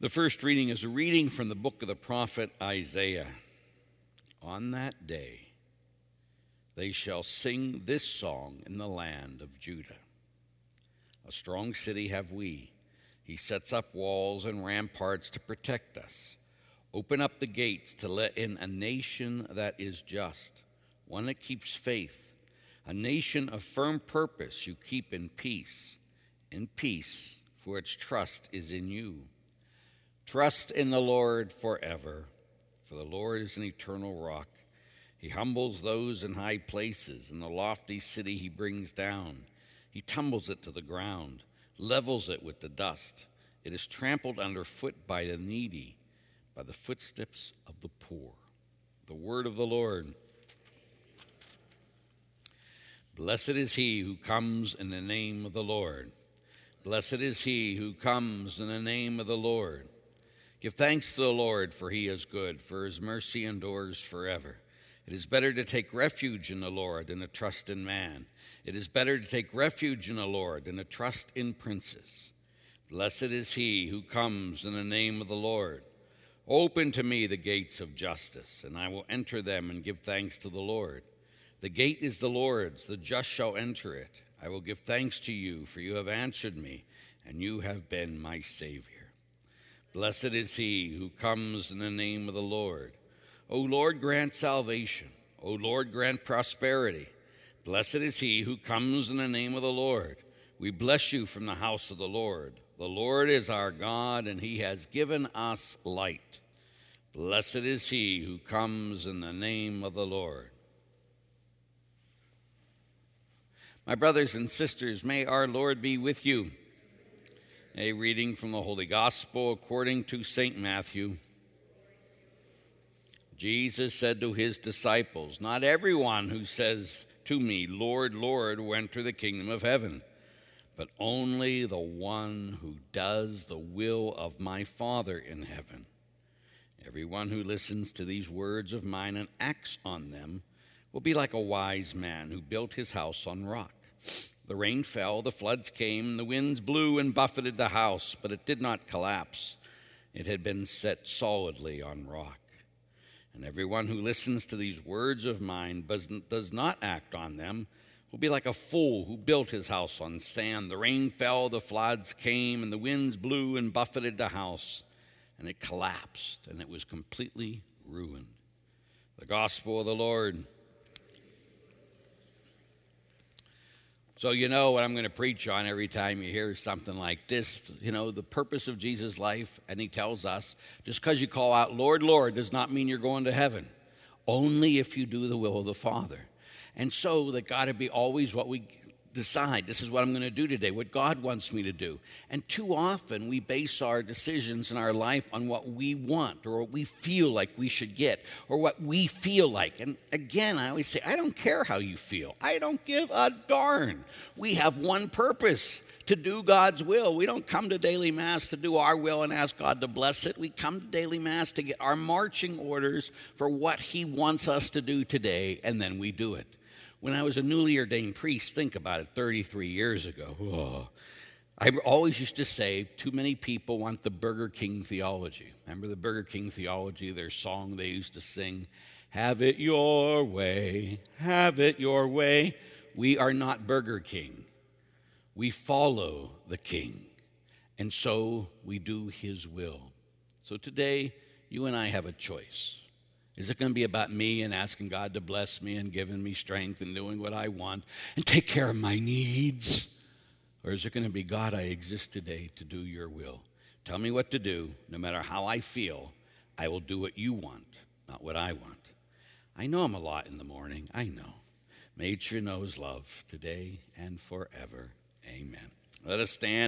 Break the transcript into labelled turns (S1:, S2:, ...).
S1: The first reading is a reading from the book of the prophet Isaiah. On that day, they shall sing this song in the land of Judah. A strong city have we. He sets up walls and ramparts to protect us. Open up the gates to let in a nation that is just, one that keeps faith, a nation of firm purpose you keep in peace. In peace, for its trust is in you. Trust in the Lord forever, for the Lord is an eternal rock. He humbles those in high places, and the lofty city he brings down. He tumbles it to the ground, levels it with the dust. It is trampled underfoot by the needy, by the footsteps of the poor. The word of the Lord. Blessed is he who comes in the name of the Lord. Blessed is he who comes in the name of the Lord. Give thanks to the Lord, for he is good, for his mercy endures forever. It is better to take refuge in the Lord than to trust in man. It is better to take refuge in the Lord than to trust in princes. Blessed is he who comes in the name of the Lord. Open to me the gates of justice, and I will enter them and give thanks to the Lord. The gate is the Lord's, the just shall enter it. I will give thanks to you, for you have answered me, and you have been my Savior. Blessed is he who comes in the name of the Lord. O Lord, grant salvation. O Lord, grant prosperity. Blessed is he who comes in the name of the Lord. We bless you from the house of the Lord. The Lord is our God, and he has given us light. Blessed is he who comes in the name of the Lord. My brothers and sisters, may our Lord be with you. A reading from the Holy Gospel according to St. Matthew. Jesus said to his disciples, Not everyone who says to me, Lord, Lord, will enter the kingdom of heaven, but only the one who does the will of my Father in heaven. Everyone who listens to these words of mine and acts on them will be like a wise man who built his house on rock. The rain fell, the floods came, the winds blew and buffeted the house, but it did not collapse. It had been set solidly on rock. And everyone who listens to these words of mine does not act on them will be like a fool who built his house on sand. The rain fell, the floods came, and the winds blew and buffeted the house, and it collapsed, and it was completely ruined. The gospel of the Lord. So, you know what I'm going to preach on every time you hear something like this. You know, the purpose of Jesus' life, and he tells us just because you call out, Lord, Lord, does not mean you're going to heaven. Only if you do the will of the Father. And so, that got to be always what we decide this is what I'm going to do today, what God wants me to do. And too often we base our decisions in our life on what we want or what we feel like we should get or what we feel like. And again, I always say, I don't care how you feel, I don't give a darn. We have one purpose to do God's will. We don't come to daily mass to do our will and ask God to bless it. We come to daily mass to get our marching orders for what He wants us to do today, and then we do it when I was a newly ordained priest, think about it, 33 years ago. Oh, I always used to say, too many people want the Burger King theology. Remember the Burger King theology, their song they used to sing? Have it your way, have it your way. We are not Burger King. We follow the King, and so we do his will. So today, you and I have a choice. Is it going to be about me and asking God to bless me and giving me strength and doing what I want and take care of my needs? Or is it going to be, God, I exist today to do your will? Tell me what to do. No matter how I feel, I will do what you want, not what I want. I know I'm a lot in the morning. I know. Nature knows love today and forever. Amen. Let us stand.